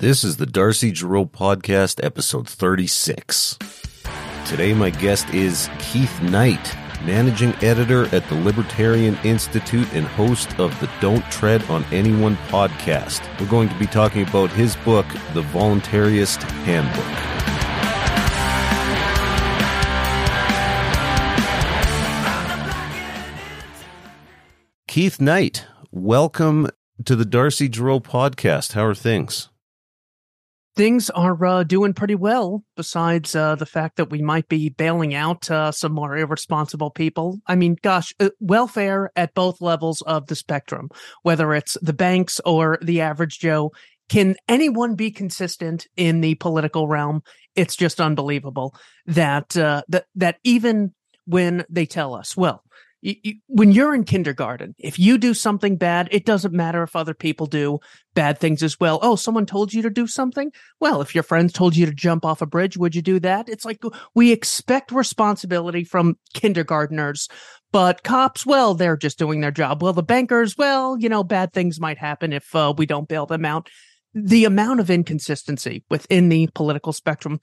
This is the Darcy Gerow Podcast, episode 36. Today, my guest is Keith Knight, managing editor at the Libertarian Institute and host of the Don't Tread on Anyone podcast. We're going to be talking about his book, The Voluntaryist Handbook. Keith Knight, welcome to the Darcy Gerow podcast. How are things? Things are uh, doing pretty well, besides uh, the fact that we might be bailing out uh, some more irresponsible people. I mean, gosh, uh, welfare at both levels of the spectrum, whether it's the banks or the average Joe, can anyone be consistent in the political realm? It's just unbelievable that uh, that that even when they tell us, well, when you're in kindergarten, if you do something bad, it doesn't matter if other people do bad things as well. Oh, someone told you to do something? Well, if your friends told you to jump off a bridge, would you do that? It's like we expect responsibility from kindergartners, but cops, well, they're just doing their job. Well, the bankers, well, you know, bad things might happen if uh, we don't bail them out. The amount of inconsistency within the political spectrum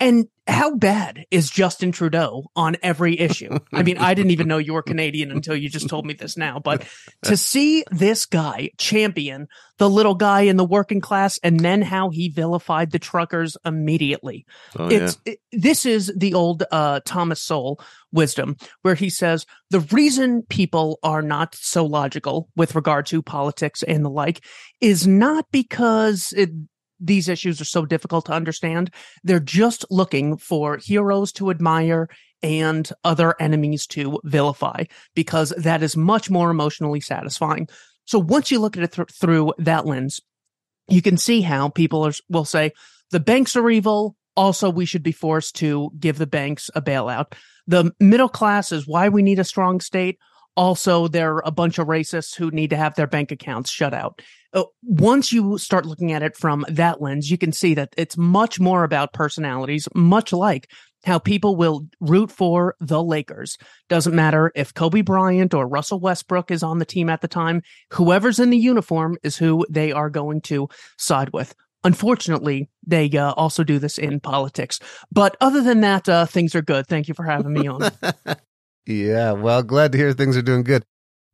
and how bad is Justin Trudeau on every issue? I mean, I didn't even know you were Canadian until you just told me this now. But to see this guy champion the little guy in the working class and then how he vilified the truckers immediately. Oh, it's yeah. it, this is the old uh, Thomas Sowell wisdom where he says the reason people are not so logical with regard to politics and the like is not because it, these issues are so difficult to understand. They're just looking for heroes to admire and other enemies to vilify because that is much more emotionally satisfying. So once you look at it th- through that lens, you can see how people are, will say the banks are evil. Also, we should be forced to give the banks a bailout. The middle class is why we need a strong state. Also, there are a bunch of racists who need to have their bank accounts shut out. Uh, once you start looking at it from that lens, you can see that it's much more about personalities, much like how people will root for the Lakers. Doesn't matter if Kobe Bryant or Russell Westbrook is on the team at the time, whoever's in the uniform is who they are going to side with. Unfortunately, they uh, also do this in politics. But other than that, uh, things are good. Thank you for having me on. yeah, well, glad to hear things are doing good.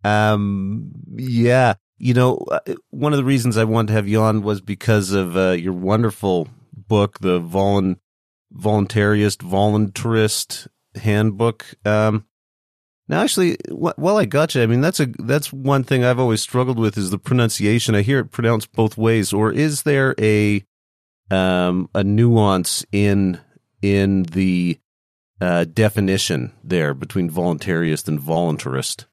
Um, yeah, you know, uh, one of the reasons I wanted to have you on was because of uh, your wonderful book, the Volun- Voluntarist Voluntaryist Handbook. Um, now, actually, while I got you, I mean that's a that's one thing I've always struggled with is the pronunciation. I hear it pronounced both ways, or is there a um, a nuance in in the uh, definition there between voluntarist and voluntarist?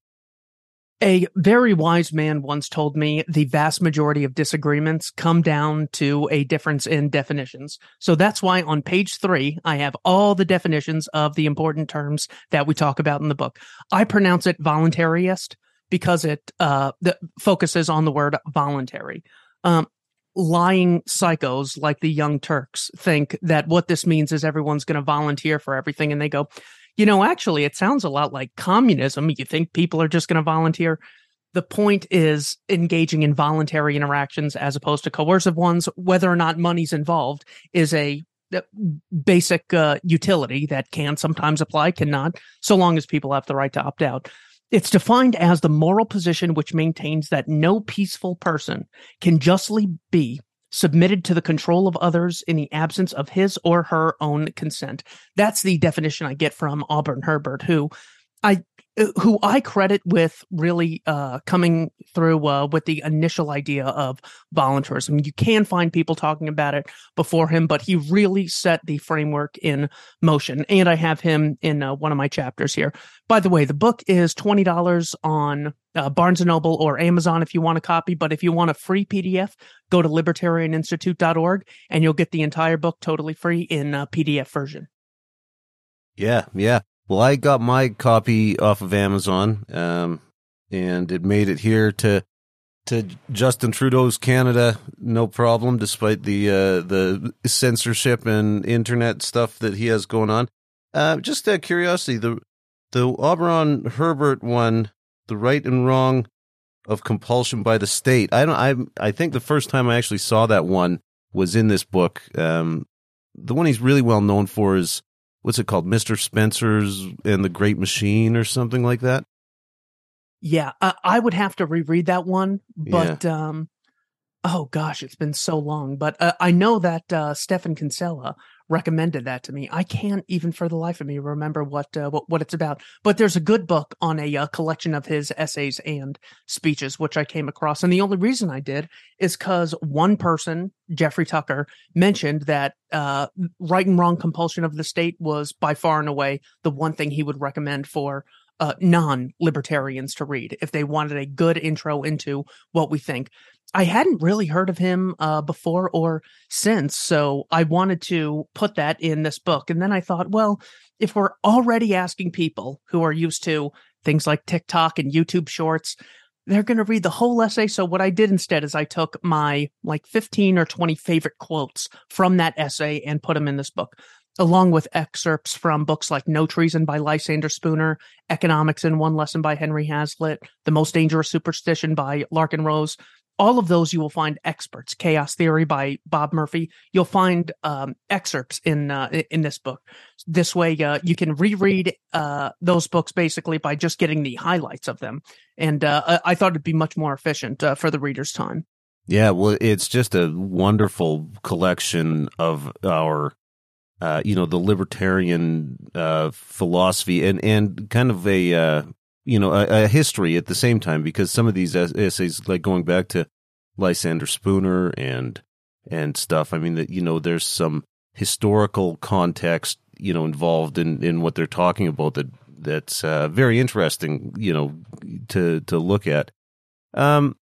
A very wise man once told me the vast majority of disagreements come down to a difference in definitions. So that's why on page three, I have all the definitions of the important terms that we talk about in the book. I pronounce it voluntaryist because it uh, focuses on the word voluntary. Um, lying psychos like the Young Turks think that what this means is everyone's going to volunteer for everything. And they go, you know, actually, it sounds a lot like communism. You think people are just going to volunteer. The point is engaging in voluntary interactions as opposed to coercive ones. Whether or not money's involved is a basic uh, utility that can sometimes apply, cannot, so long as people have the right to opt out. It's defined as the moral position which maintains that no peaceful person can justly be submitted to the control of others in the absence of his or her own consent. That's the definition I get from Auberon Herbert, who I who I credit with really uh, coming through uh, with the initial idea of voluntarism. You can find people talking about it before him, but he really set the framework in motion. And I have him in uh, one of my chapters here. By the way, the book is twenty dollars on uh, Barnes and Noble or Amazon if you want a copy. But if you want a free PDF, go to libertarianinstitute.org and you'll get the entire book totally free in uh, PDF version. Yeah, yeah. Well, I got my copy off of Amazon, um, and it made it here to to Justin Trudeau's Canada, no problem, despite the uh, the censorship and internet stuff that he has going on. Uh, just out of curiosity, the the Auberon Herbert one, the right and wrong of compulsion by the state. I don't. I I think the first time I actually saw that one was in this book. Um, the one he's really well known for is what's it called, Mister Spencer's and the Great Machine, or something like that. Yeah, uh, I would have to reread that one, but yeah. um, oh gosh, it's been so long. But uh, I know that uh, Stephan Kinsella recommended that to me. I can't even for the life of me remember what uh, what, what it's about. But there's a good book on a uh, collection of his essays and speeches which I came across, and the only reason I did is because one person, Jeffrey Tucker, mentioned that uh, right and wrong compulsion of the state was by far and away the one thing he would recommend for uh, non libertarians to read if they wanted a good intro into what we think. I hadn't really heard of him uh, before or since, so I wanted to put that in this book. And then I thought, well, if we're already asking people who are used to things like TikTok and YouTube shorts, they're going to read the whole essay. So what I did instead is I took my like 15 or 20 favorite quotes from that essay and put them in this book along with excerpts from books like No Treason by Lysander Spooner, Economics in One Lesson by Henry Hazlitt, The Most Dangerous Superstition by Larken Rose, all of those you will find experts chaos theory by bob murphy. You'll find um, excerpts in uh, in this book. This way uh, you can reread uh, those books basically by just getting the highlights of them. And uh, i thought it'd be much more efficient uh, for the reader's time. Yeah well it's just a wonderful collection of our uh, you know the libertarian philosophy and and kind of a you know, a, a, history at the same time because some of these essays, like going back to Lysander Spooner and and stuff. I mean, that you know, there's some historical context, you know, involved in in what they're talking about that that's uh, very interesting, you know, to to look at. Um,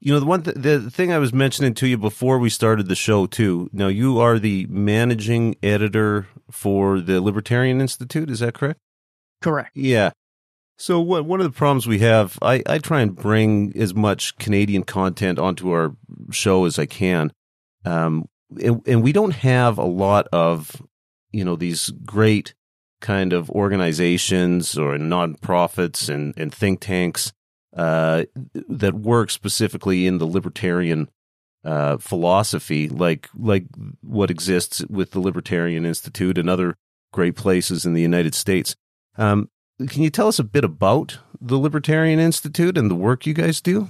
you know, the one th- the thing I was mentioning to you before we started the show too. Now, you are the managing editor for the Libertarian Institute. Is that correct? Correct. Yeah. So what, one of the problems we have, I, I try and bring as much Canadian content onto our show as I can. Um, and, and we don't have a lot of, you know, these great kind of organizations or nonprofits and, and think tanks uh, that work specifically in the libertarian uh, philosophy, like like what exists with the Libertarian Institute and other great places in the United States. Um, can you tell us a bit about the Libertarian Institute and the work you guys do?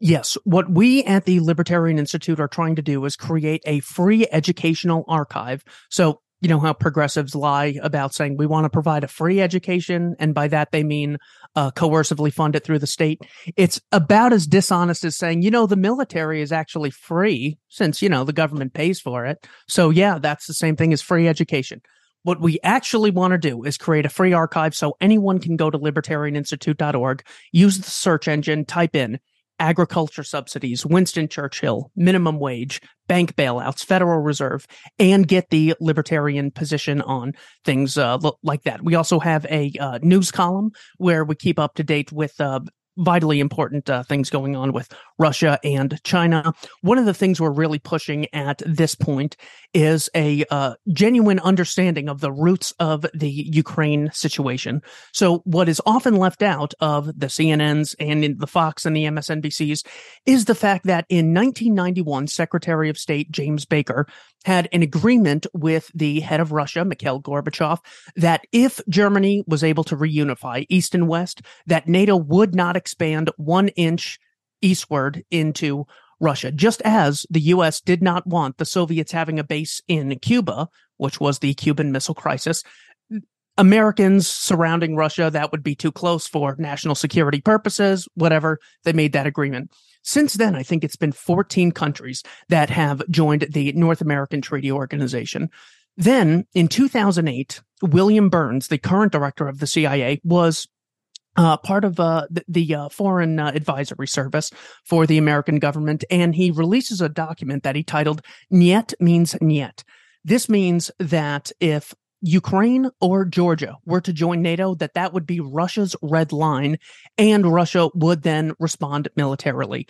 Yes. What we at the Libertarian Institute are trying to do is create a free educational archive. So, you know how progressives lie about saying we want to provide a free education, and by that they mean uh, coercively fund it through the state. It's about as dishonest as saying, you know, the military is actually free since, you know, the government pays for it. So, yeah, that's the same thing as free education. What we actually want to do is create a free archive so anyone can go to libertarianinstitute.org, use the search engine, type in agriculture subsidies, Winston Churchill, minimum wage, bank bailouts, Federal Reserve, and get the libertarian position on things uh, like that. We also have a uh, news column where we keep up to date with uh, vitally important uh, things going on with Russia and China. One of the things we're really pushing at this point is a uh, genuine understanding of the roots of the Ukraine situation. So, what is often left out of the CNNs and the Fox and the MSNBCs is the fact that in 1991, Secretary of State James Baker had an agreement with the head of Russia, Mikhail Gorbachev, that if Germany was able to reunify East and West, that NATO would not expand one inch eastward into Russia, just as the US did not want the Soviets having a base in Cuba, which was the Cuban Missile Crisis. Americans surrounding Russia, that would be too close for national security purposes, whatever. They made that agreement. Since then, I think it's been 14 countries that have joined the North American Treaty Organization. Then in 2008, William Burns, the current director of the CIA, was uh, part of uh, the, the uh, Foreign uh, Advisory Service for the American government, and he releases a document that he titled "Nyet means Nyet." This means that if Ukraine or Georgia were to join NATO, that that would be Russia's red line, and Russia would then respond militarily.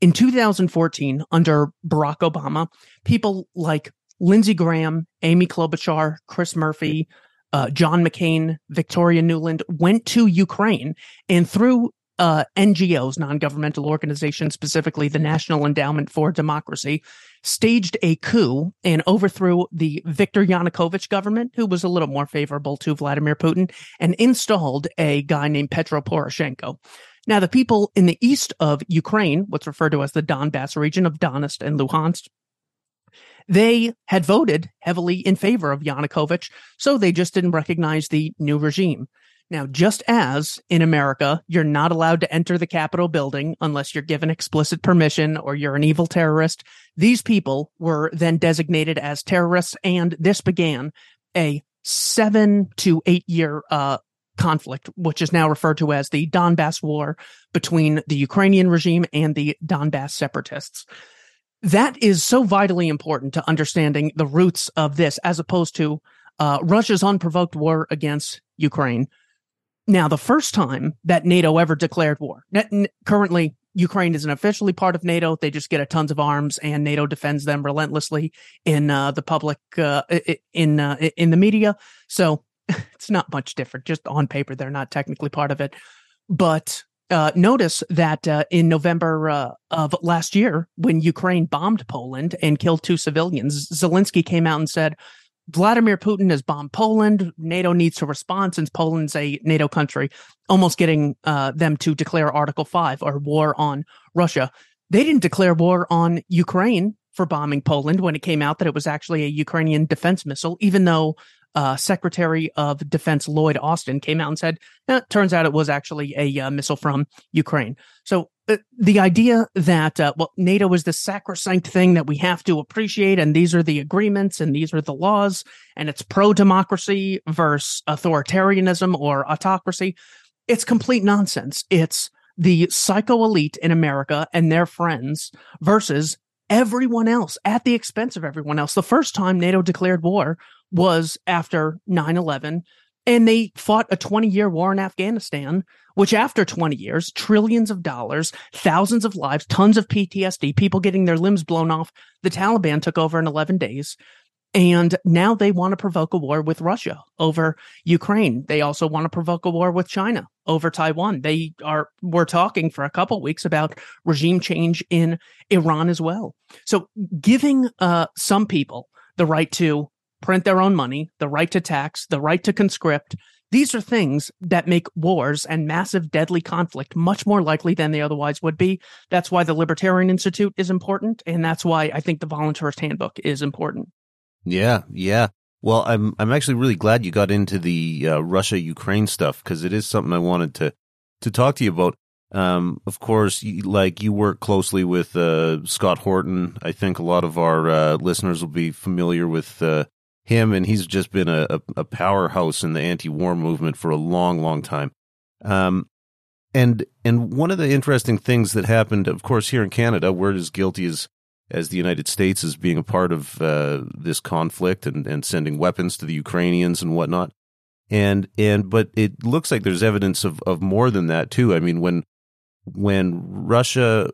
In 2014, under Barack Obama, people like Lindsey Graham, Amy Klobuchar, Chris Murphy, uh, John McCain, Victoria Nuland went to Ukraine, and through uh, NGOs, non governmental organizations, specifically the National Endowment for Democracy, staged a coup and overthrew the Viktor Yanukovych government, who was a little more favorable to Vladimir Putin, and installed a guy named Petro Poroshenko. Now, the people in the east of Ukraine, what's referred to as the Donbass region of Donetsk and Luhansk, they had voted heavily in favor of Yanukovych, so they just didn't recognize the new regime. Now, just as in America, you're not allowed to enter the Capitol building unless you're given explicit permission or you're an evil terrorist, these people were then designated as terrorists, and this began a seven to eight year uh, conflict, which is now referred to as the Donbass War between the Ukrainian regime and the Donbass separatists. That is so vitally important to understanding the roots of this, as opposed to uh, Russia's unprovoked war against Ukraine now, the first time that NATO ever declared war, currently Ukraine isn't officially part of NATO. They just get a tons of arms, and NATO defends them relentlessly in uh, the public, uh, in uh, in the media. So it's not much different. Just on paper, they're not technically part of it. But uh, notice that uh, in November uh, of last year, when Ukraine bombed Poland and killed two civilians, Zelensky came out and said, Vladimir Putin has bombed Poland. NATO needs to respond since Poland's a NATO country, almost getting uh, them to declare Article 5 or war on Russia. They didn't declare war on Ukraine for bombing Poland when it came out that it was actually a Ukrainian defense missile, even though uh, Secretary of Defense Lloyd Austin came out and said, eh, turns out it was actually a uh, missile from Ukraine. So the idea that, uh, well, NATO is the sacrosanct thing that we have to appreciate, and these are the agreements and these are the laws, and it's pro democracy versus authoritarianism or autocracy, it's complete nonsense. It's the psycho elite in America and their friends versus everyone else at the expense of everyone else. The first time NATO declared war was after 9 11. And they fought a 20 year war in Afghanistan, which after 20 years, trillions of dollars, thousands of lives, tons of PTSD, people getting their limbs blown off, the Taliban took over in 11 days. And now they want to provoke a war with Russia over Ukraine. They also want to provoke a war with China over Taiwan. They are, we're talking for a couple weeks about regime change in Iran as well. So giving uh, some people the right to print their own money, the right to tax, the right to conscript. These are things that make wars and massive deadly conflict much more likely than they otherwise would be. That's why the Libertarian Institute is important. And that's why I think the Voluntaryist Handbook is important. Yeah. Yeah. Well, I'm, I'm actually really glad you got into the uh, Russia Ukraine stuff because it is something I wanted to, to talk to you about. Um, of course, you, like you work closely with uh, Scott Horton. I think a lot of our uh, listeners will be familiar with uh, him, and he's just been a, a, powerhouse in the anti-war movement for a long, long time. Um, and and one of the interesting things that happened, of course, here in Canada, we're as guilty as as the United States as being a part of uh, this conflict and, and sending weapons to the Ukrainians and whatnot. And and but it looks like there's evidence of, of more than that too. I mean, when when Russia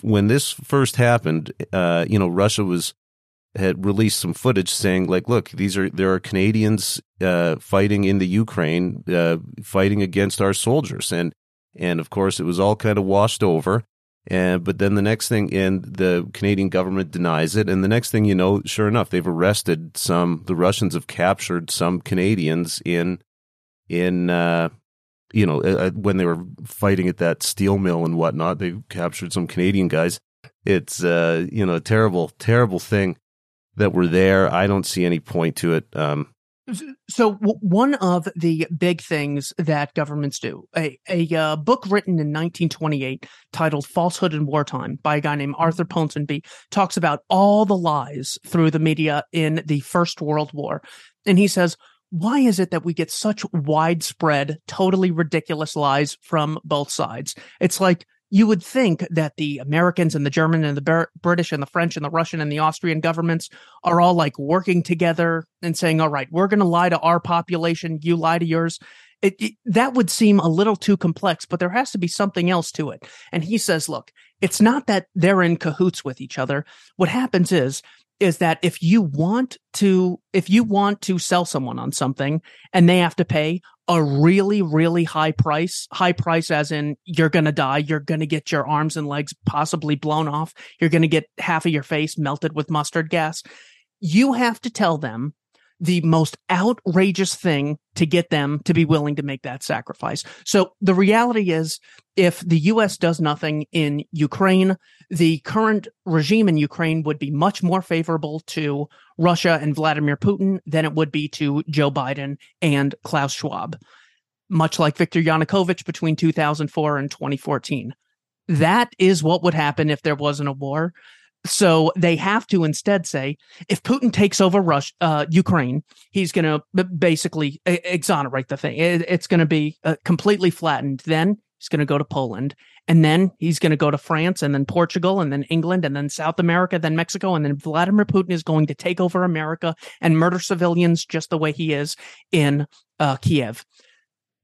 when this first happened, uh, you know, Russia was had released some footage saying like look these are there are canadians uh, fighting in the ukraine uh, fighting against our soldiers. And and of course it was all kind of washed over. And but then the next thing and the canadian government denies it. And the next thing you know sure enough they've arrested some the russians have captured some canadians in in uh, you know uh, uh, when they were fighting at that steel mill and whatnot they captured some canadian guys. It's uh you know a terrible terrible thing that were there. I don't see any point to it. Um, so one of the big things that governments do, a, a uh, book written in 1928 titled Falsehood in Wartime by a guy named Arthur Ponsonby talks about all the lies through the media in the First World War. And he says, why is it that we get such widespread, totally ridiculous lies from both sides? It's like you would think that the Americans and the German and the British and the French and the Russian and the Austrian governments are all like working together and saying, all right, we're going to lie to our population, you lie to yours. It, it, that would seem a little too complex, but there has to be something else to it. And he says, look, it's not that they're in cahoots with each other. What happens is is that if you want to if you want to sell someone on something and they have to pay a really really high price high price as in you're going to die you're going to get your arms and legs possibly blown off you're going to get half of your face melted with mustard gas you have to tell them the most outrageous thing to get them to be willing to make that sacrifice. So the reality is if the US does nothing in Ukraine, the current regime in Ukraine would be much more favorable to Russia and Vladimir Putin than it would be to Joe Biden and Klaus Schwab, much like Viktor Yanukovych between 2004 and 2014. That is what would happen if there wasn't a war. So they have to instead say, if Putin takes over Russia, uh, Ukraine, he's going to basically exonerate the thing. It, it's going to be uh, completely flattened. Then he's going to go to Poland, and then he's going to go to France, and then Portugal, and then England, and then South America, then Mexico, and then Vladimir Putin is going to take over America and murder civilians just the way he is in uh, Kiev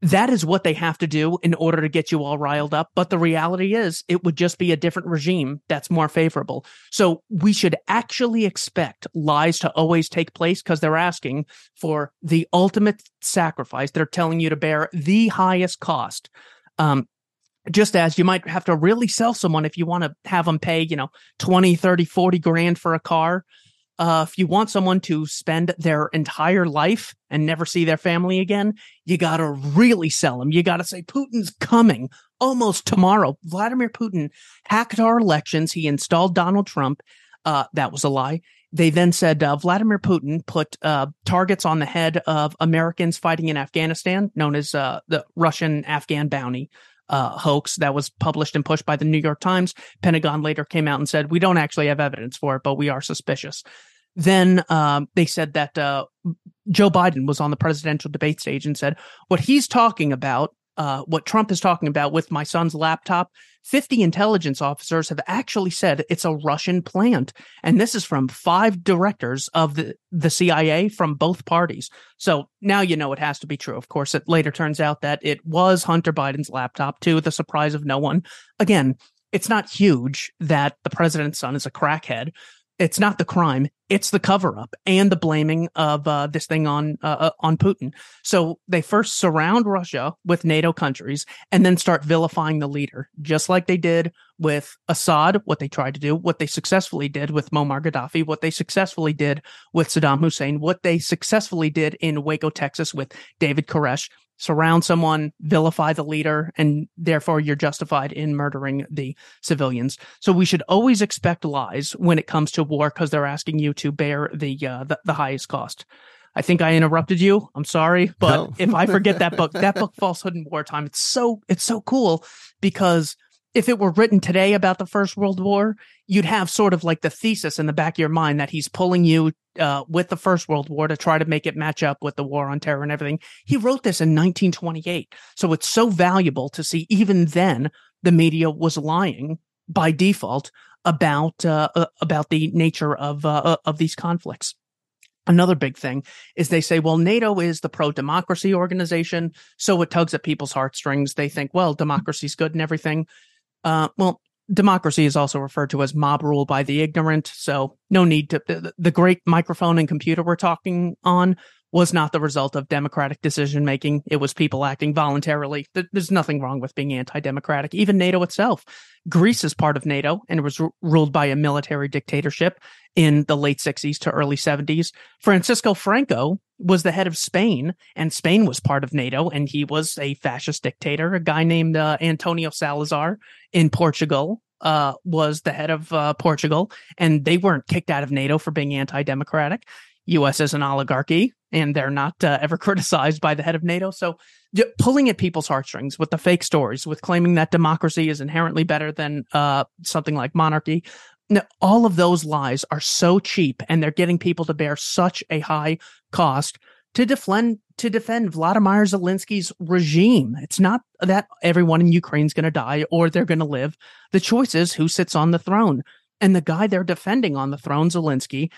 that is what they have to do in order to get you all riled up. But the reality is, it would just be a different regime that's more favorable. So we should actually expect lies to always take place because they're asking for the ultimate sacrifice. They're telling you to bear the highest cost. Um, just as you might have to really sell someone if you want to have them pay, you know, 20, 30, 40 grand for a car. Uh, if you want someone to spend their entire life and never see their family again, you got to really sell them. You got to say Putin's coming almost tomorrow. Vladimir Putin hacked our elections. He installed Donald Trump. Uh, that was a lie. They then said uh, Vladimir Putin put uh, targets on the head of Americans fighting in Afghanistan, known as uh, the Russian Afghan bounty. Uh, hoax that was published and pushed by the New York Times. Pentagon later came out and said, we don't actually have evidence for it, but we are suspicious. Then um, they said that uh, Joe Biden was on the presidential debate stage and said what he's talking about, uh, what Trump is talking about with my son's laptop. 50 intelligence officers have actually said it's a Russian plant. And this is from five directors of the, the CIA from both parties. So now you know it has to be true. Of course, it later turns out that it was Hunter Biden's laptop, to the surprise of no one. Again, it's not huge that the president's son is a crackhead, it's not the crime it's the cover up and the blaming of uh, this thing on uh, uh, on Putin. So they first surround Russia with NATO countries and then start vilifying the leader, just like they did with Assad, what they tried to do, what they successfully did with Muammar Gaddafi, what they successfully did with Saddam Hussein, what they successfully did in Waco, Texas with David Koresh surround someone, vilify the leader, and therefore you're justified in murdering the civilians. So we should always expect lies when it comes to war because they're asking you to bear the, uh, the, the highest cost. I think I interrupted you. I'm sorry, but no. if I forget that book, that book, Falsehood in Wartime, it's so it's so cool because if it were written today about the First World War, you'd have sort of like the thesis in the back of your mind that he's pulling you uh, with the First World War to try to make it match up with the War on Terror and everything. He wrote this in 1928, so it's so valuable to see. Even then, the media was lying by default about uh, uh, about the nature of uh, uh, of these conflicts. Another big thing is they say, well, NATO is the pro democracy organization, so it tugs at people's heartstrings. They think, well, democracy's good and everything. Uh, well, democracy is also referred to as mob rule by the ignorant. So no need to, the, great microphone and computer we're talking on was not the result of democratic decision making. It was people acting voluntarily. There's nothing wrong with being anti democratic. Even NATO itself. Greece is part of NATO and was r- ruled by a military dictatorship in the late 60s to early 70s. Francisco Franco was the head of Spain, and Spain was part of NATO, and he was a fascist dictator. A guy named uh, Antonio Salazar in Portugal uh, was the head of uh, Portugal, and they weren't kicked out of NATO for being anti democratic. U.S. is an oligarchy, and they're not uh, ever criticized by the head of NATO. So, pulling at people's heartstrings with the fake stories, with claiming that democracy is inherently better than uh, something like monarchy. Now, all of those lies are so cheap, and they're getting people to bear such a high cost to defend to defend Vladimir Zelensky's regime. It's not that everyone in Ukraine's going to die or they're going to live. The choice is who sits on the throne. And the guy they're defending on the throne, Zelensky,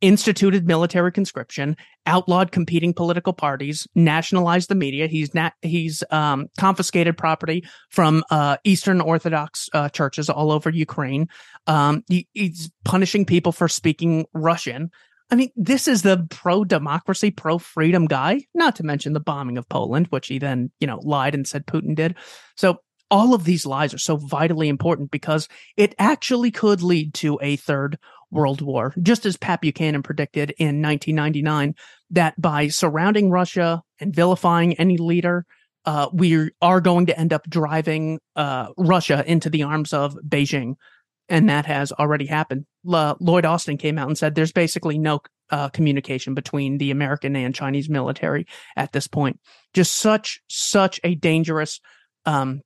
instituted military conscription, outlawed competing political parties, nationalized the media. He's he's um, confiscated property from uh, Eastern Orthodox uh, churches all over Ukraine. Um, he, he's punishing people for speaking Russian. I mean, this is the pro democracy, pro freedom guy, not to mention the bombing of Poland, which he then, you know, lied and said Putin did. So all of these lies are so vitally important because it actually could lead to a third World War, just as Pat Buchanan predicted in 1999, that by surrounding Russia and vilifying any leader, uh, we are going to end up driving uh, Russia into the arms of Beijing. And that has already happened. Lloyd Austin came out and said there's basically no uh, communication between the American and Chinese military at this point. Just such, such a dangerous um,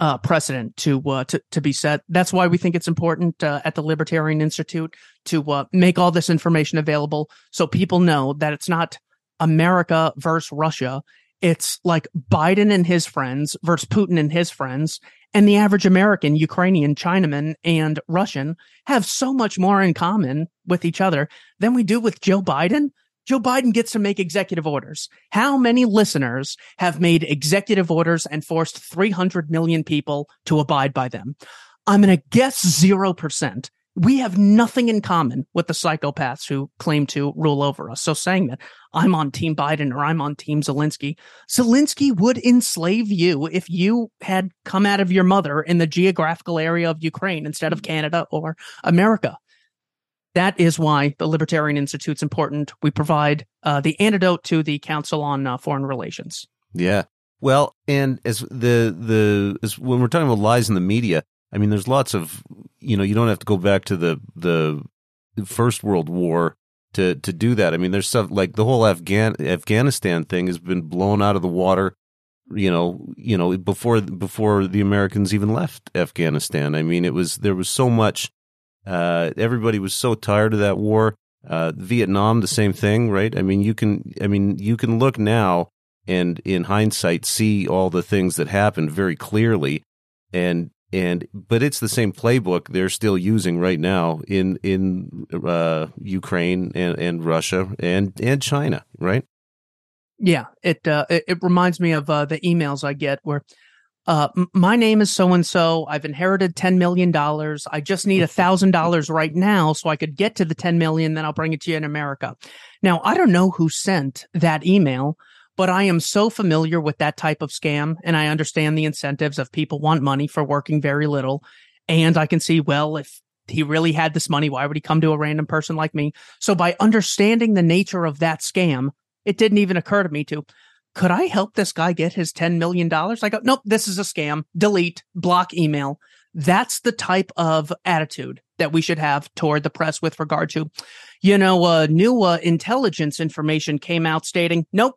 uh, precedent to, uh, to to be set. That's why we think it's important uh, at the Libertarian Institute to uh, make all this information available so people know that it's not America versus Russia. It's like Biden and his friends versus Putin and his friends, and the average American, Ukrainian, Chinaman, and Russian have so much more in common with each other than we do with Joe Biden Joe Biden gets to make executive orders. How many listeners have made executive orders and forced 300 million people to abide by them? I'm going to guess 0%. We have nothing in common with the psychopaths who claim to rule over us. So saying that I'm on team Biden or I'm on team Zelensky, Zelensky would enslave you if you had come out of your mother in the geographical area of Ukraine instead of mm. Canada or America that is why the Libertarian Institute's important. We provide uh, the antidote to the Council on uh, Foreign Relations. Yeah. Well, and as the the as when we're talking about lies in the media, I mean, there's lots of you know, you don't have to go back to the the First World War to to do that. I mean, there's stuff like the whole Afghan Afghanistan thing has been blown out of the water. You know, you know, before before the Americans even left Afghanistan. I mean, it was there was so much uh, everybody was so tired of that war. Uh, Vietnam, the same thing, right? I mean, you can, I mean, you can look now and in hindsight see all the things that happened very clearly, and and but it's the same playbook they're still using right now in in uh, Ukraine and, and Russia and and China, right? Yeah, it uh, it, it reminds me of uh, the emails I get where uh, my name is so and so. I've inherited $10 million. I just need $1,000 right now so I could get to the 10 million. Then I'll bring it to you in America. Now, I don't know who sent that email, but I am so familiar with that type of scam. And I understand the incentives of people want money for working very little. And I can see, well, if he really had this money, why would he come to a random person like me? So by understanding the nature of that scam, it didn't even occur to me to could I help this guy get his $10 million? I go, nope, this is a scam. Delete, block email. That's the type of attitude that we should have toward the press with regard to, you know, uh, new uh, intelligence information came out stating, nope,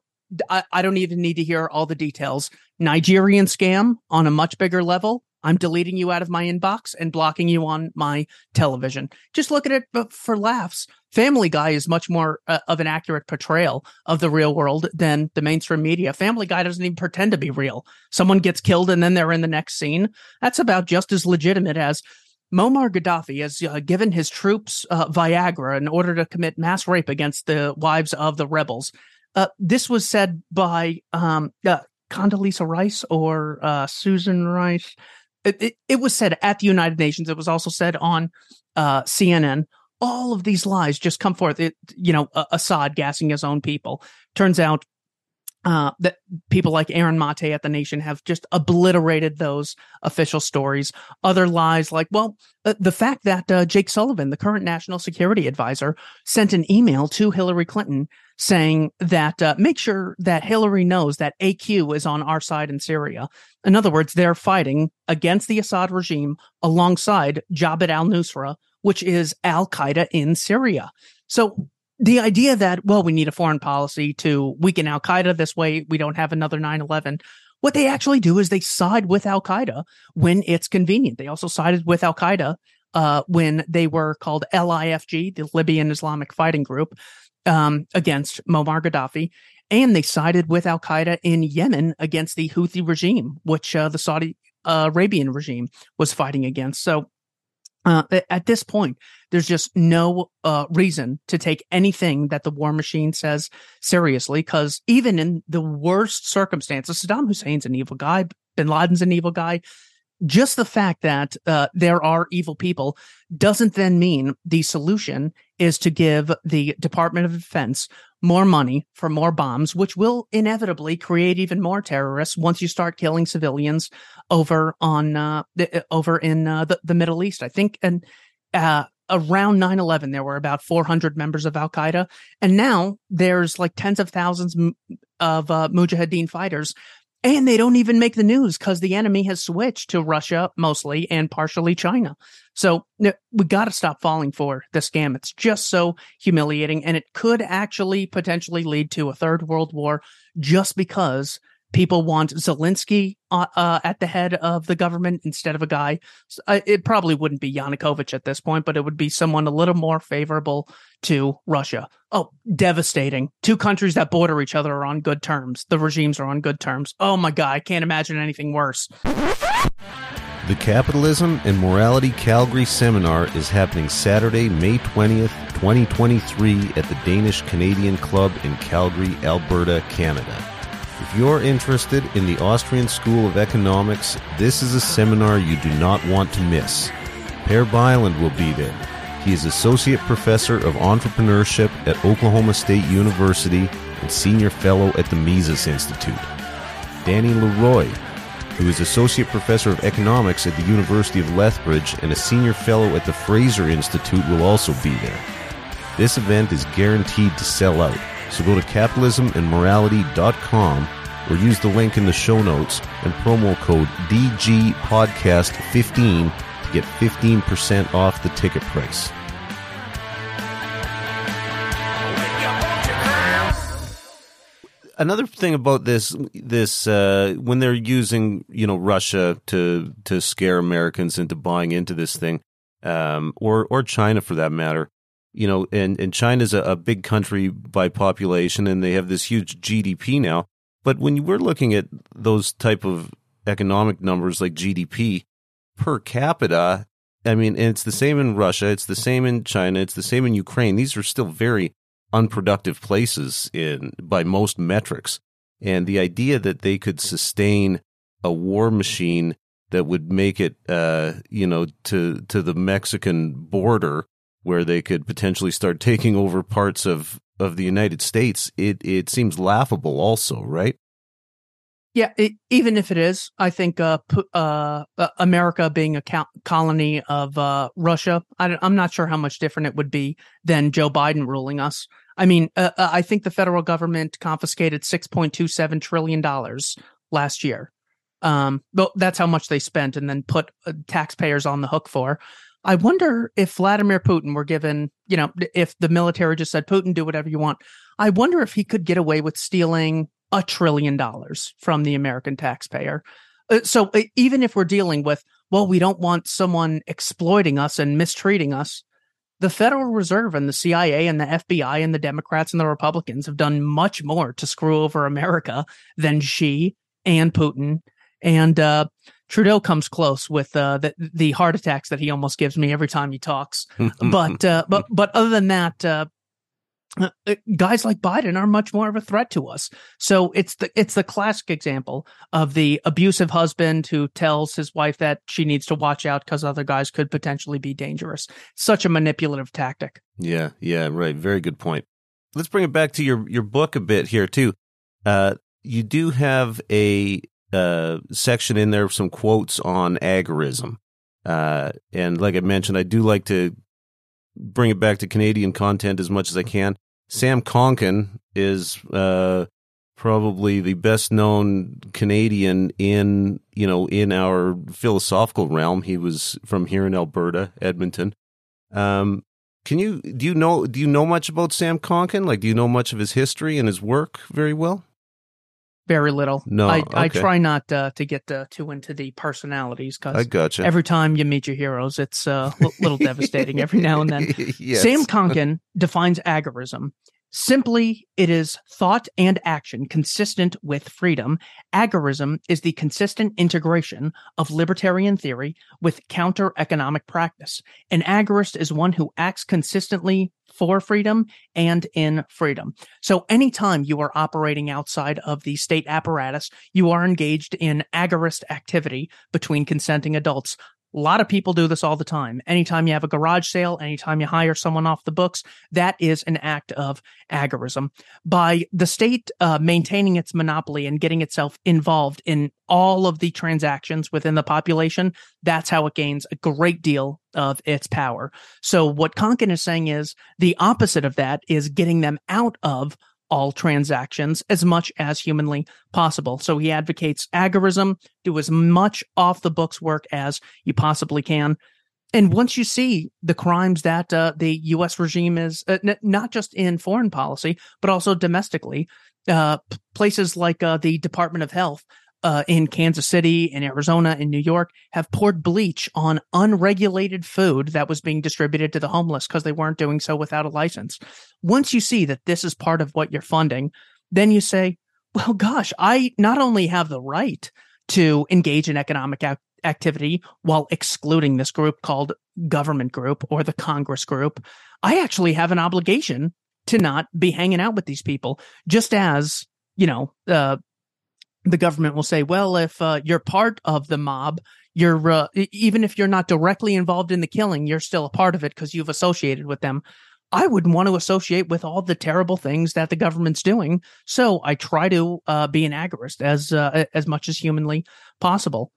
I, I don't even need to hear all the details. Nigerian scam on a much bigger level. I'm deleting you out of my inbox and blocking you on my television. Just look at it for laughs. Family Guy is much more uh, of an accurate portrayal of the real world than the mainstream media. Family Guy doesn't even pretend to be real. Someone gets killed and then they're in the next scene. That's about just as legitimate as Muammar Gaddafi has uh, given his troops uh, Viagra in order to commit mass rape against the wives of the rebels. Uh, this was said by um, uh, Condoleezza Rice or uh, Susan Rice it, it, was said at the United Nations. It was also said on uh, CNN. All of these lies just come forth. It, you know, Assad gassing his own people. Turns out uh, that people like Aaron Mate at the Nation have just obliterated those official stories. Other lies, like, well, uh, the fact that uh, Jake Sullivan, the current national security advisor, sent an email to Hillary Clinton saying that uh, make sure that Hillary knows that AQ is on our side in Syria. In other words, they're fighting against the Assad regime alongside Jabhat al Nusra, which is Al Qaeda in Syria. So the idea that, well, we need a foreign policy to weaken Al Qaeda this way, we don't have another 9 11. What they actually do is they side with Al Qaeda when it's convenient. They also sided with Al Qaeda uh, when they were called LIFG, the Libyan Islamic Fighting Group, um, against Muammar Gaddafi. And they sided with Al Qaeda in Yemen against the Houthi regime, which uh, the Saudi Arabian regime was fighting against. So Uh, at this point, there's just no uh, reason to take anything that the war machine says seriously, because even in the worst circumstances, Saddam Hussein's an evil guy, bin Laden's an evil guy. Just the fact that uh, there are evil people doesn't then mean the solution is to give the Department of Defense more money for more bombs, which will inevitably create even more terrorists once you start killing civilians over on uh, the, over in uh, the, the Middle East. I think and uh, around 9-11 there were about 400 members of al-qaeda and now there's like tens of thousands of uh, mujahideen fighters and they don't even make the news because the enemy has switched to Russia mostly and partially China. So we got to stop falling for the scam. It's just so humiliating. And it could actually potentially lead to a third world war just because people want Zelensky uh, uh, at the head of the government instead of a guy. it probably wouldn't be Yanukovych at this point, but it would be someone a little more favorable to Russia. Oh, devastating. Two countries that border each other are on good terms. The regimes are on good terms. Oh my God, I can't imagine anything worse. The Capitalism and Morality Calgary Seminar is happening Saturday, May 20th, 2023 at the Danish Canadian Club in Calgary, Alberta, Canada. If you're interested in the Austrian School of Economics, this is a seminar you do not want to miss. Per Bylund will be there. He is Associate Professor of Entrepreneurship at Oklahoma State University and Senior Fellow at the Mises Institute. Danny Leroy, who is Associate Professor of Economics at the University of Lethbridge and a Senior Fellow at the Fraser Institute, will also be there. This event is guaranteed to sell out. So go to capitalismandmorality.com or use the link in the show notes and promo code DGPodcast15 to get 15% off the ticket price. Another thing about this, this uh, when they're using, you know, Russia to to scare Americans into buying into this thing, um, or or China for that matter, you know, and, and China's a, a big country by population and they have this huge GDP now. But when you were looking at those type of economic numbers like GDP per capita, I mean, it's the same in Russia, it's the same in China, it's the same in Ukraine. These are still very unproductive places in by most metrics. And the idea that they could sustain a war machine that would make it, uh, you know, to to the Mexican border where they could potentially start taking over parts of, of the United States, it, it seems laughable also, right? Yeah, it, even if it is, I think uh, uh, uh, America being a co- colony of uh, Russia, I, am not sure how much different it would be than Joe Biden ruling us. I mean, uh, uh, I think the federal government confiscated 6.27 trillion dollars last year. Um, that's how much they spent, and then put taxpayers on the hook for. I wonder if Vladimir Putin were given, you know, if the military just said, Putin, do whatever you want. I wonder if he could get away with stealing a trillion dollars from the American taxpayer. Uh, so uh, even if we're dealing with, well, we don't want someone exploiting us and mistreating us, the Federal Reserve and the CIA and the FBI and the Democrats and the Republicans have done much more to screw over America than Xi and Putin and uh, Trudeau comes close with uh, the the heart attacks that he almost gives me every time he talks. but uh, but but other than that, uh, uh, guys like Biden are much more of a threat to us. So it's the it's the classic example of the abusive husband who tells his wife that she needs to watch out because other guys could potentially be dangerous. Such a manipulative tactic. Yeah, yeah, right. Very good point. Let's bring it back to your your book a bit here too. Uh, you do have a uh, section in there, some quotes on agorism. Uh, and like I mentioned, I do like to bring it back to Canadian content as much as I can. Sam Konkin is uh, probably the best known Canadian in you know in our philosophical realm. He was from here in Alberta, Edmonton. Um, can you do you know do you know much about Sam Konkin? Like, do you know much of his history and his work very well? Very little. No, I, okay. I try not uh, to get uh, too into the personalities I because gotcha. every time you meet your heroes, it's uh, a little devastating every now and then. yes. Sam Konkin defines agorism Simply, it is thought and action consistent with freedom. Agorism is the consistent integration of libertarian theory with counter economic practice. An agorist is one who acts consistently for freedom and in freedom. So anytime you are operating outside of the state apparatus, you are engaged in agorist activity between consenting adults. A lot of people do this all the time. Anytime you have a garage sale, anytime you hire someone off the books, that is an act of agorism. By the state uh, maintaining its monopoly and getting itself involved in all of the transactions within the population, that's how it gains a great deal of its power. So what Konkin is saying is the opposite of that is getting them out of all transactions as much as humanly possible. So he advocates agorism, do as much off the books work as you possibly can. And once you see the crimes that uh, the U.S. regime is uh, n- not just in foreign policy, but also domestically, uh, p- places like uh, the Department of Health uh, in Kansas City, in Arizona, in New York have poured bleach on unregulated food that was being distributed to the homeless because they weren't doing so without a license. Once you see that this is part of what you're funding, then you say, well, gosh, I not only have the right to engage in economic ac- activity while excluding this group called government group or the Congress group, I actually have an obligation to not be hanging out with these people, just as you know, uh, the government will say, well, if uh, you're part of the mob, you're uh, even if you're not directly involved in the killing, you're still a part of it because you've associated with them. I wouldn't want to associate with all the terrible things that the government's doing, so I try to uh, be an agorist as uh, as much as humanly possible.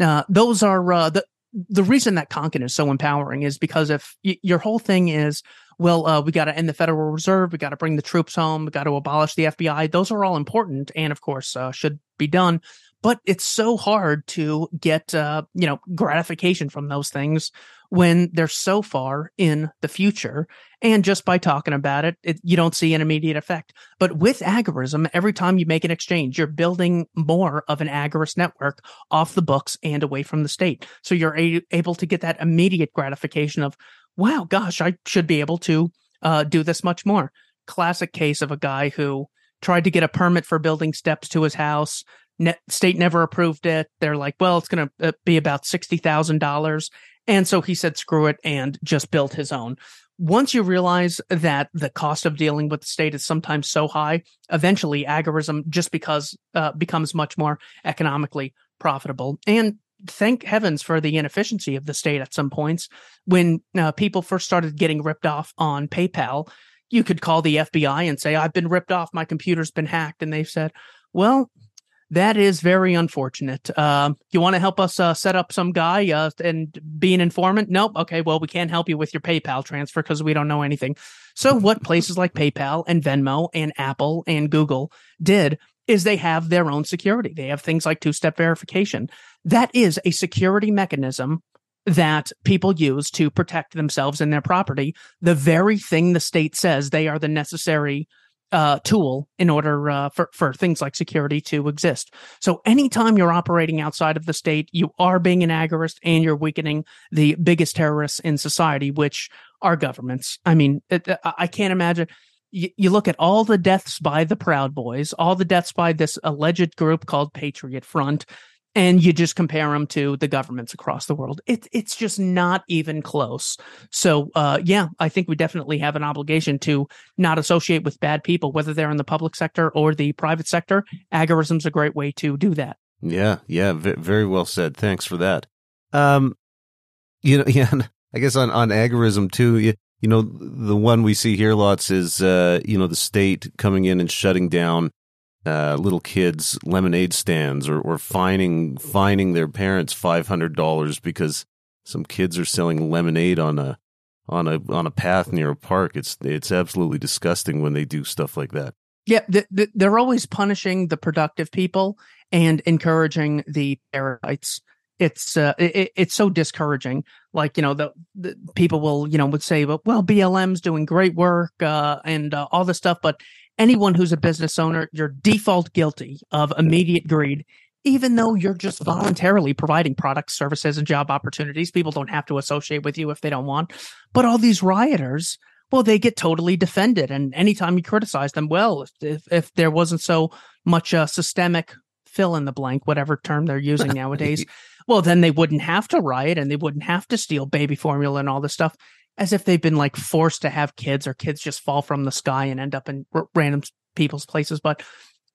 Uh, those are uh, the the reason that Konkin is so empowering is because if y- your whole thing is well, uh, we got to end the Federal Reserve. We got to bring the troops home. We got to abolish the FBI. Those are all important and, of course, uh, should be done. But it's so hard to get, uh, you know, gratification from those things when they're so far in the future. And just by talking about it, it, you don't see an immediate effect. But with agorism, every time you make an exchange, you're building more of an agorist network off the books and away from the state. So you're a- able to get that immediate gratification of, wow, gosh, I should be able to uh, do this much more. Classic case of a guy who tried to get a permit for building steps to his house. Ne- state never approved it. They're like, well, it's going to uh, be about $60,000. And so he said, screw it, and just built his own. Once you realize that the cost of dealing with the state is sometimes so high, eventually agorism just because uh, becomes much more economically profitable. And thank heavens for the inefficiency of the state at some points. When uh, people first started getting ripped off on PayPal, you could call the FBI and say, I've been ripped off. My computer's been hacked. And they've said, well, that is very unfortunate. Uh, you want to help us uh, set up some guy uh, and be an informant? Nope. Okay. Well, we can't help you with your PayPal transfer because we don't know anything. So, what places like PayPal and Venmo and Apple and Google did is they have their own security. They have things like two step verification. That is a security mechanism that people use to protect themselves and their property. The very thing the state says they are the necessary uh, tool in order uh, for for things like security to exist. So anytime you're operating outside of the state, you are being an agorist and you're weakening the biggest terrorists in society, which are governments. I mean, it, I can't imagine. You, you look at all the deaths by the Proud Boys, all the deaths by this alleged group called Patriot Front, and you just compare them to the governments across the world. It, it's just not even close. So, uh, yeah, I think we definitely have an obligation to not associate with bad people, whether they're in the public sector or the private sector. Agorism's a great way to do that. Yeah, yeah, v- very well said. Thanks for that. Um, you know, yeah, I guess on on agorism too. You, you know, the one we see here lots is uh, you know, the state coming in and shutting down uh, little kids lemonade stands or, or fining fining their parents five hundred dollars because some kids are selling lemonade on a on a on a path near a park. It's it's absolutely disgusting when they do stuff like that. Yeah, th- th- they're always punishing the productive people and encouraging the parasites. It's uh, it, it's so discouraging. Like you know, the, the people will you know would say, well, well BLM's doing great work uh, and uh, all this stuff, but anyone who's a business owner, you're default guilty of immediate greed, even though you're just voluntarily providing products, services, and job opportunities. People don't have to associate with you if they don't want. But all these rioters well, they get totally defended. And anytime you criticize them, well, if, if there wasn't so much uh, systemic fill in the blank, whatever term they're using nowadays, well, then they wouldn't have to riot and they wouldn't have to steal baby formula and all this stuff as if they've been like forced to have kids or kids just fall from the sky and end up in r- random people's places. But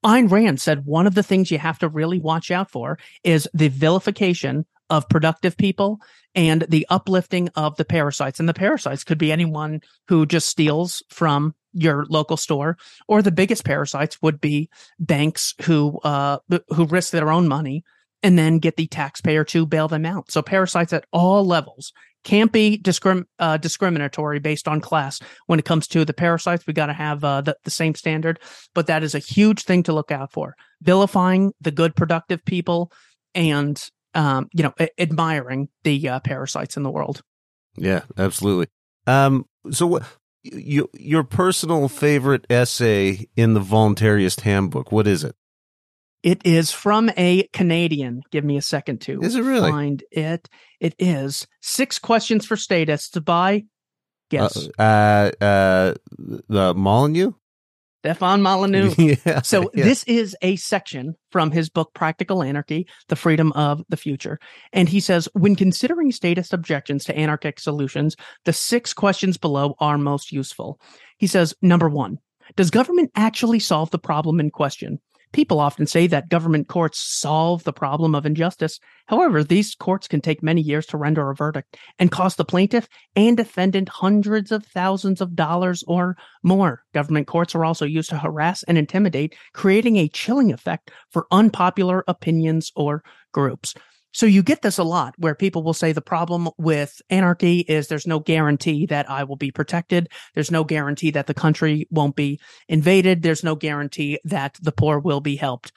Ayn Rand said one of the things you have to really watch out for is the vilification of productive people and the uplifting of the parasites. And the parasites could be anyone who just steals from your local store, or the biggest parasites would be banks who uh, who risk their own money and then get the taxpayer to bail them out. So parasites at all levels can't be discrim- uh, discriminatory based on class when it comes to the parasites. We got to have uh, the, the same standard, but that is a huge thing to look out for. Vilifying the good, productive people, and um, you know, a- admiring the uh, parasites in the world. Yeah, absolutely. Um, so what? You, your personal favorite essay in the voluntaryist handbook what is it it is from a Canadian. Give me a second to is it really? find it. It is six questions for statists by guess uh, uh, uh the Molyneux. Stefan Molyneux. yeah. So yeah. this is a section from his book Practical Anarchy: The Freedom of the Future. And he says when considering statist objections to anarchic solutions, the six questions below are most useful. He says number 1, does government actually solve the problem in question? People often say that government courts solve the problem of injustice. However, these courts can take many years to render a verdict and cost the plaintiff and defendant hundreds of thousands of dollars or more. Government courts are also used to harass and intimidate, creating a chilling effect for unpopular opinions or groups. So you get this a lot where people will say the problem with anarchy is there's no guarantee that I will be protected. There's no guarantee that the country won't be invaded. There's no guarantee that the poor will be helped.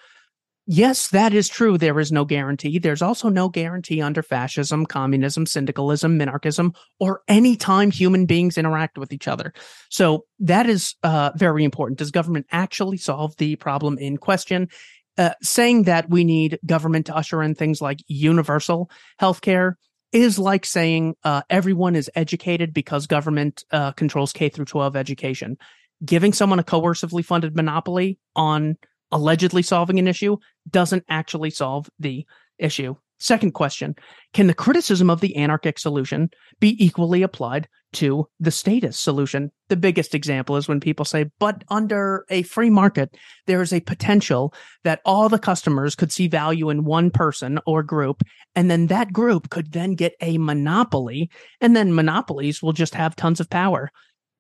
Yes, that is true. There is no guarantee. There's also no guarantee under fascism, communism, syndicalism, minarchism, or any time human beings interact with each other. So that is uh, very important. Does government actually solve the problem in question? Uh, saying that we need government to usher in things like universal healthcare is like saying uh, everyone is educated because government uh, controls K through 12 education. Giving someone a coercively funded monopoly on allegedly solving an issue doesn't actually solve the issue. Second question Can the criticism of the anarchic solution be equally applied to the statist solution? The biggest example is when people say, but under a free market, there is a potential that all the customers could see value in one person or group, and then that group could then get a monopoly, and then monopolies will just have tons of power.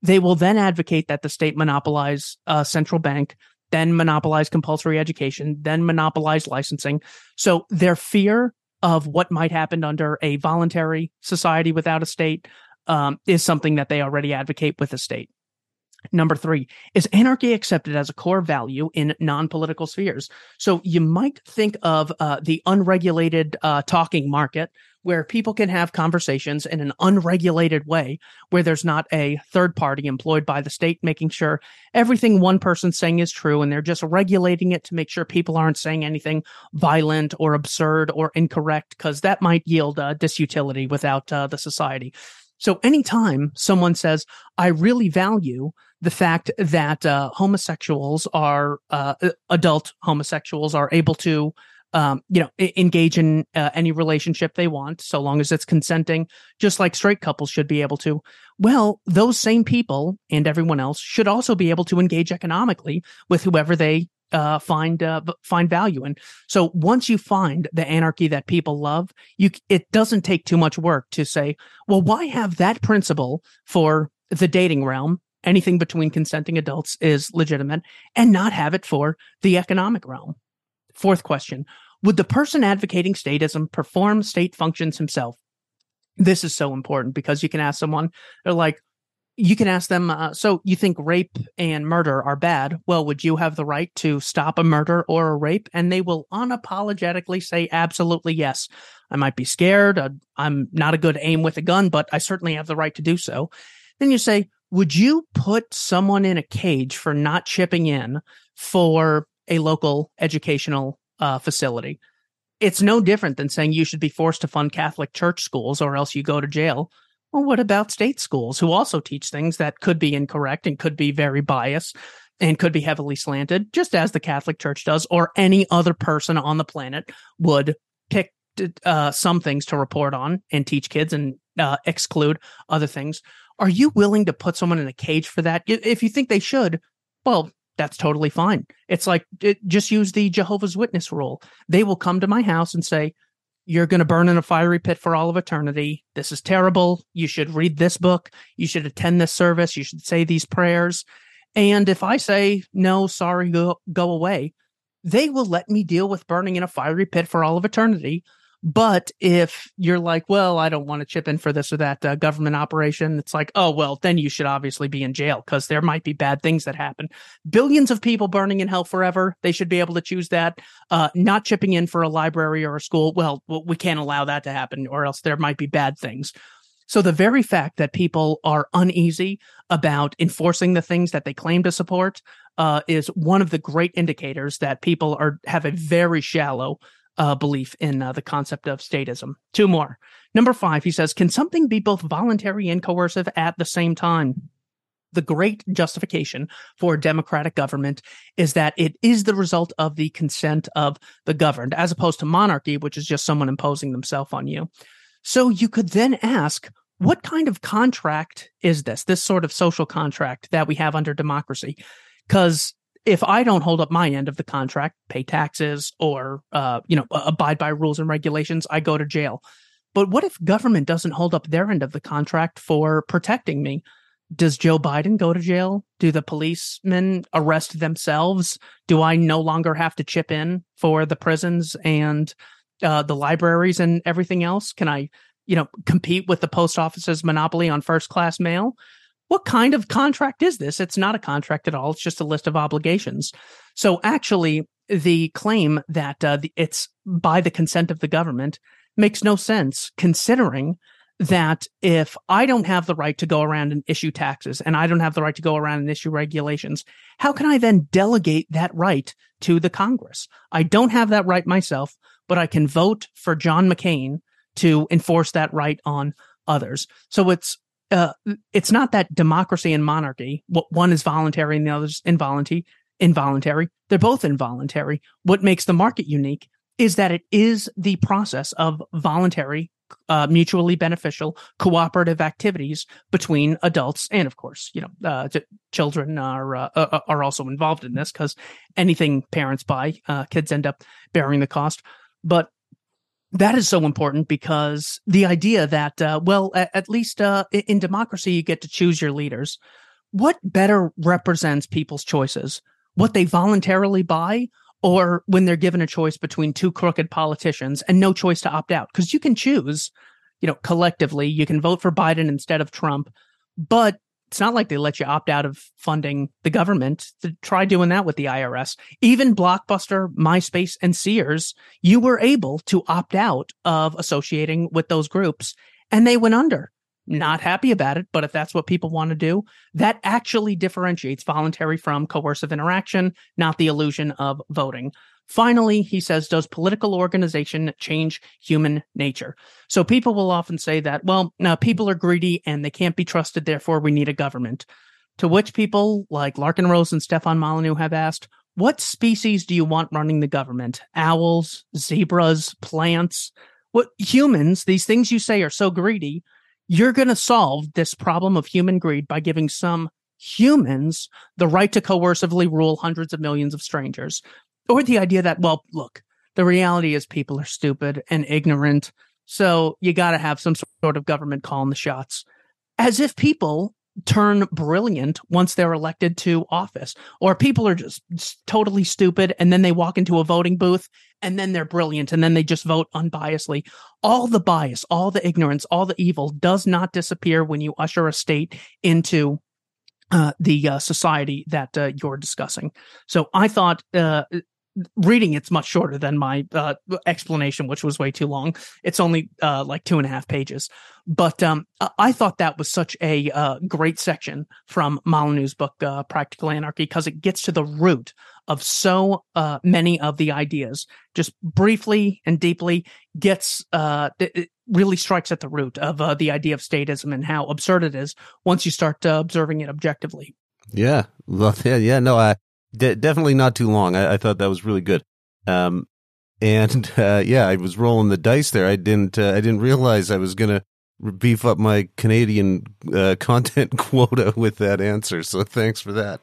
They will then advocate that the state monopolize a central bank, then monopolize compulsory education, then monopolize licensing. So their fear of what might happen under a voluntary society without a state um, is something that they already advocate with the state. Number three, is anarchy accepted as a core value in non political spheres? So you might think of uh, the unregulated uh, talking market where people can have conversations in an unregulated way, where there's not a third party employed by the state making sure everything one person's saying is true and they're just regulating it to make sure people aren't saying anything violent or absurd or incorrect, because that might yield uh, disutility without uh, the society. So anytime someone says, I really value the fact that uh, homosexuals are uh, adult homosexuals are able to um, you know, engage in uh, any relationship they want, so long as it's consenting, just like straight couples should be able to. Well, those same people and everyone else should also be able to engage economically with whoever they uh, find uh, find value in. So once you find the anarchy that people love, you it doesn't take too much work to say, well, why have that principle for the dating realm? Anything between consenting adults is legitimate, and not have it for the economic realm. Fourth question would the person advocating statism perform state functions himself? This is so important because you can ask someone, they're like, you can ask them, uh, so you think rape and murder are bad? Well, would you have the right to stop a murder or a rape? And they will unapologetically say, absolutely yes. I might be scared. Uh, I'm not a good aim with a gun, but I certainly have the right to do so. Then you say, would you put someone in a cage for not chipping in for a local educational uh, facility. It's no different than saying you should be forced to fund Catholic church schools or else you go to jail. Well, what about state schools who also teach things that could be incorrect and could be very biased and could be heavily slanted, just as the Catholic Church does, or any other person on the planet would pick uh, some things to report on and teach kids and uh, exclude other things. Are you willing to put someone in a cage for that? If you think they should, well, that's totally fine. It's like it, just use the Jehovah's Witness rule. They will come to my house and say, You're going to burn in a fiery pit for all of eternity. This is terrible. You should read this book. You should attend this service. You should say these prayers. And if I say, No, sorry, go, go away, they will let me deal with burning in a fiery pit for all of eternity but if you're like, well, I don't want to chip in for this or that uh, government operation, it's like, oh, well, then you should obviously be in jail because there might be bad things that happen. Billions of people burning in hell forever. They should be able to choose that. Uh, not chipping in for a library or a school. Well, we can't allow that to happen or else there might be bad things. So the very fact that people are uneasy about enforcing the things that they claim to support uh, is one of the great indicators that people are have a very shallow uh, belief in uh, the concept of statism. Two more. Number five, he says, can something be both voluntary and coercive at the same time? The great justification for democratic government is that it is the result of the consent of the governed, as opposed to monarchy, which is just someone imposing themselves on you. So you could then ask, what kind of contract is this? This sort of social contract that we have under democracy? Because if I don't hold up my end of the contract, pay taxes or uh, you know abide by rules and regulations, I go to jail. But what if government doesn't hold up their end of the contract for protecting me? Does Joe Biden go to jail? Do the policemen arrest themselves? Do I no longer have to chip in for the prisons and uh, the libraries and everything else? Can I, you know, compete with the post office's monopoly on first class mail? What kind of contract is this? It's not a contract at all. It's just a list of obligations. So actually, the claim that uh, the, it's by the consent of the government makes no sense considering that if I don't have the right to go around and issue taxes and I don't have the right to go around and issue regulations, how can I then delegate that right to the Congress? I don't have that right myself, but I can vote for John McCain to enforce that right on others. So it's uh, it's not that democracy and monarchy, what one is voluntary and the other is involuntary, involuntary. They're both involuntary. What makes the market unique is that it is the process of voluntary, uh, mutually beneficial, cooperative activities between adults and, of course, you know, uh, children are uh, uh, are also involved in this because anything parents buy, uh, kids end up bearing the cost. But that is so important because the idea that, uh, well, at, at least uh, in democracy, you get to choose your leaders. What better represents people's choices? What they voluntarily buy or when they're given a choice between two crooked politicians and no choice to opt out? Because you can choose, you know, collectively, you can vote for Biden instead of Trump, but it's not like they let you opt out of funding the government. Try doing that with the IRS. Even Blockbuster, MySpace, and Sears, you were able to opt out of associating with those groups and they went under. Not happy about it, but if that's what people want to do, that actually differentiates voluntary from coercive interaction, not the illusion of voting. Finally, he says, does political organization change human nature? So people will often say that, well, now people are greedy and they can't be trusted, therefore we need a government. To which people like Larken Rose and Stefan Molyneux have asked, what species do you want running the government? Owls, zebras, plants? What humans, these things you say are so greedy, you're going to solve this problem of human greed by giving some humans the right to coercively rule hundreds of millions of strangers or the idea that, well, look, the reality is people are stupid and ignorant. So you got to have some sort of government calling the shots as if people turn brilliant once they're elected to office or people are just totally stupid and then they walk into a voting booth and then they're brilliant and then they just vote unbiasedly all the bias all the ignorance all the evil does not disappear when you usher a state into uh, the uh, society that uh, you're discussing so i thought uh, reading it's much shorter than my uh, explanation, which was way too long. It's only uh, like two and a half pages. But um, I thought that was such a uh, great section from Molyneux's book, uh, Practical Anarchy, because it gets to the root of so uh, many of the ideas. Just briefly and deeply gets uh, it really strikes at the root of the idea of statism and how absurd it is once you start observing it objectively. Yeah, well, yeah, yeah. No, I de- definitely not too long. I, I, thought that was really good. Um, and uh, yeah, I was rolling the dice there. I didn't. Uh, I didn't realize I was gonna beef up my Canadian uh, content quota with that answer. So thanks for that.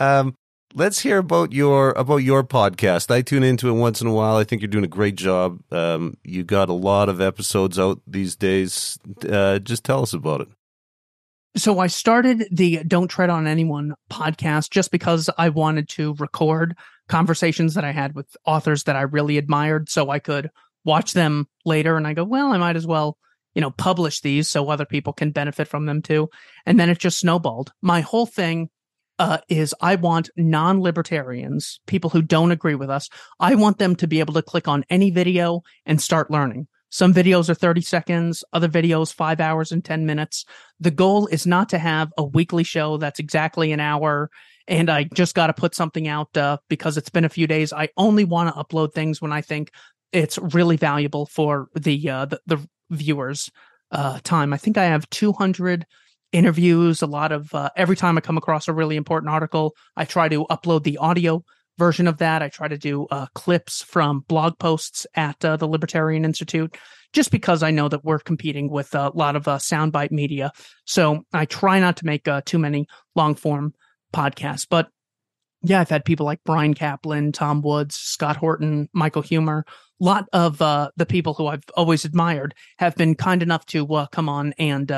Um, let's hear about your about your podcast. I tune into it once in a while. I think you're doing a great job. Um, you got a lot of episodes out these days. Uh, just tell us about it. So I started the Don't Tread on Anyone podcast just because I wanted to record conversations that I had with authors that I really admired so I could watch them later and I go, well, I might as well, you know, publish these so other people can benefit from them too. And then it just snowballed. My whole thing uh, is I want non libertarians, people who don't agree with us, I want them to be able to click on any video and start learning. Some videos are 30 seconds, other videos, five hours and 10 minutes. The goal is not to have a weekly show that's exactly an hour. And I just got to put something out uh, because it's been a few days. I only want to upload things when I think it's really valuable for the uh, the, the, viewers' uh, time. I think I have 200 interviews. A lot of uh, every time I come across a really important article, I try to upload the audio version of that. I try to do uh, clips from blog posts at uh, the Libertarian Institute, just because I know that we're competing with a lot of uh, soundbite media. So I try not to make uh, too many long form podcasts. But yeah, I've had people like Bryan Caplan, Tom Woods, Scott Horton, Michael Huemer. A lot of uh, the people who I've always admired have been kind enough to uh, come on and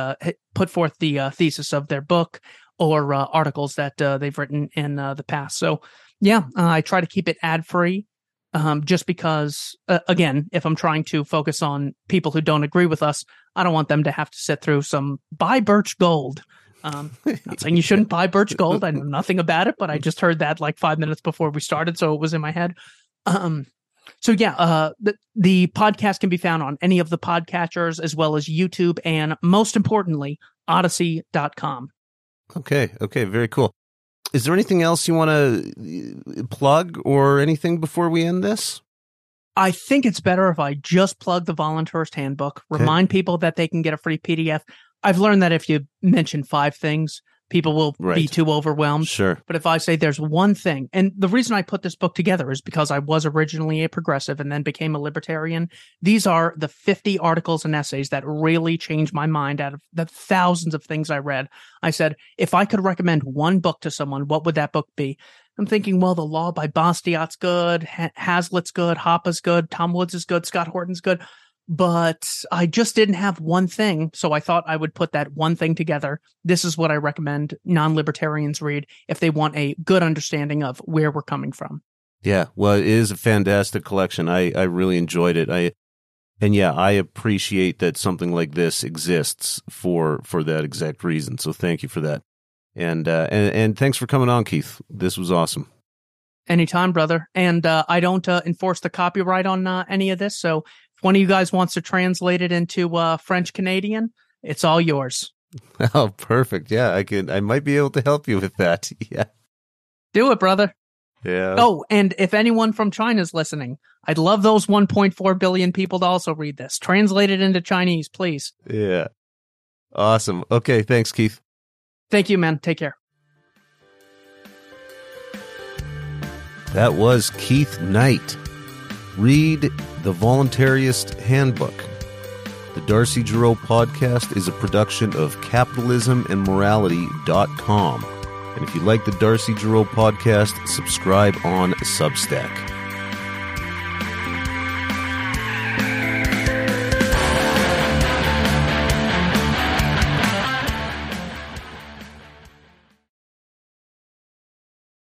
put forth the thesis of their book or articles that they've written in the past. So yeah, uh, I try to keep it ad free. Um, just because, uh, again, if I'm trying to focus on people who don't agree with us, I don't want them to have to sit through some buy Birch Gold. Um, not saying you shouldn't buy Birch Gold. I know nothing about it, but I just heard that like five minutes before we started, so it was in my head. Um, so yeah, uh, the, the podcast can be found on any of the podcatchers as well as YouTube and most importantly, Odysee.com. Okay. Okay. Very cool. Is there anything else you want to uh, plug or anything before we end this? I think it's better if I just plug the voluntaryist handbook, remind okay. people that they can get a free PDF. I've learned that if you mention five things, people will right. be too overwhelmed. Sure. But if I say there's one thing, and the reason I put this book together is because I was originally a progressive and then became a libertarian. These are the 50 articles and essays that really changed my mind out of the thousands of things I read. I said, if I could recommend one book to someone, what would that book be? I'm thinking, well, The Law by Bastiat's good, Hazlitt's good, Hoppe's good, Tom Woods is good, Scott Horton's good but I just didn't have one thing. So I thought I would put that one thing together. This is what I recommend non libertarians read if they want a good understanding of where we're coming from. Yeah. Well, it is a fantastic collection. I, I really enjoyed it. I, and yeah, I appreciate that something like this exists for, for that exact reason. So thank you for that. And, uh, and, and thanks for coming on, Keith. This was awesome. Anytime, brother. And, uh, I don't, uh, enforce the copyright on, uh, any of this. So one of you guys wants to translate it into uh, French Canadian, it's all yours. Oh, perfect. Yeah, I can. I might be able to help you with that. Yeah. Do it, brother. Yeah. Oh, and if anyone from China is listening, I'd love those 1.4 billion people to also read this. Translate it into Chinese, please. Yeah. Awesome. Okay. Thanks, Keith. Thank you, man. Take care. That was Keith Knight. Read The Voluntaryist Handbook. The Darcy Gerow podcast is a production of capitalismandmorality.com. And if you like the Darcy Gerow podcast, subscribe on Substack.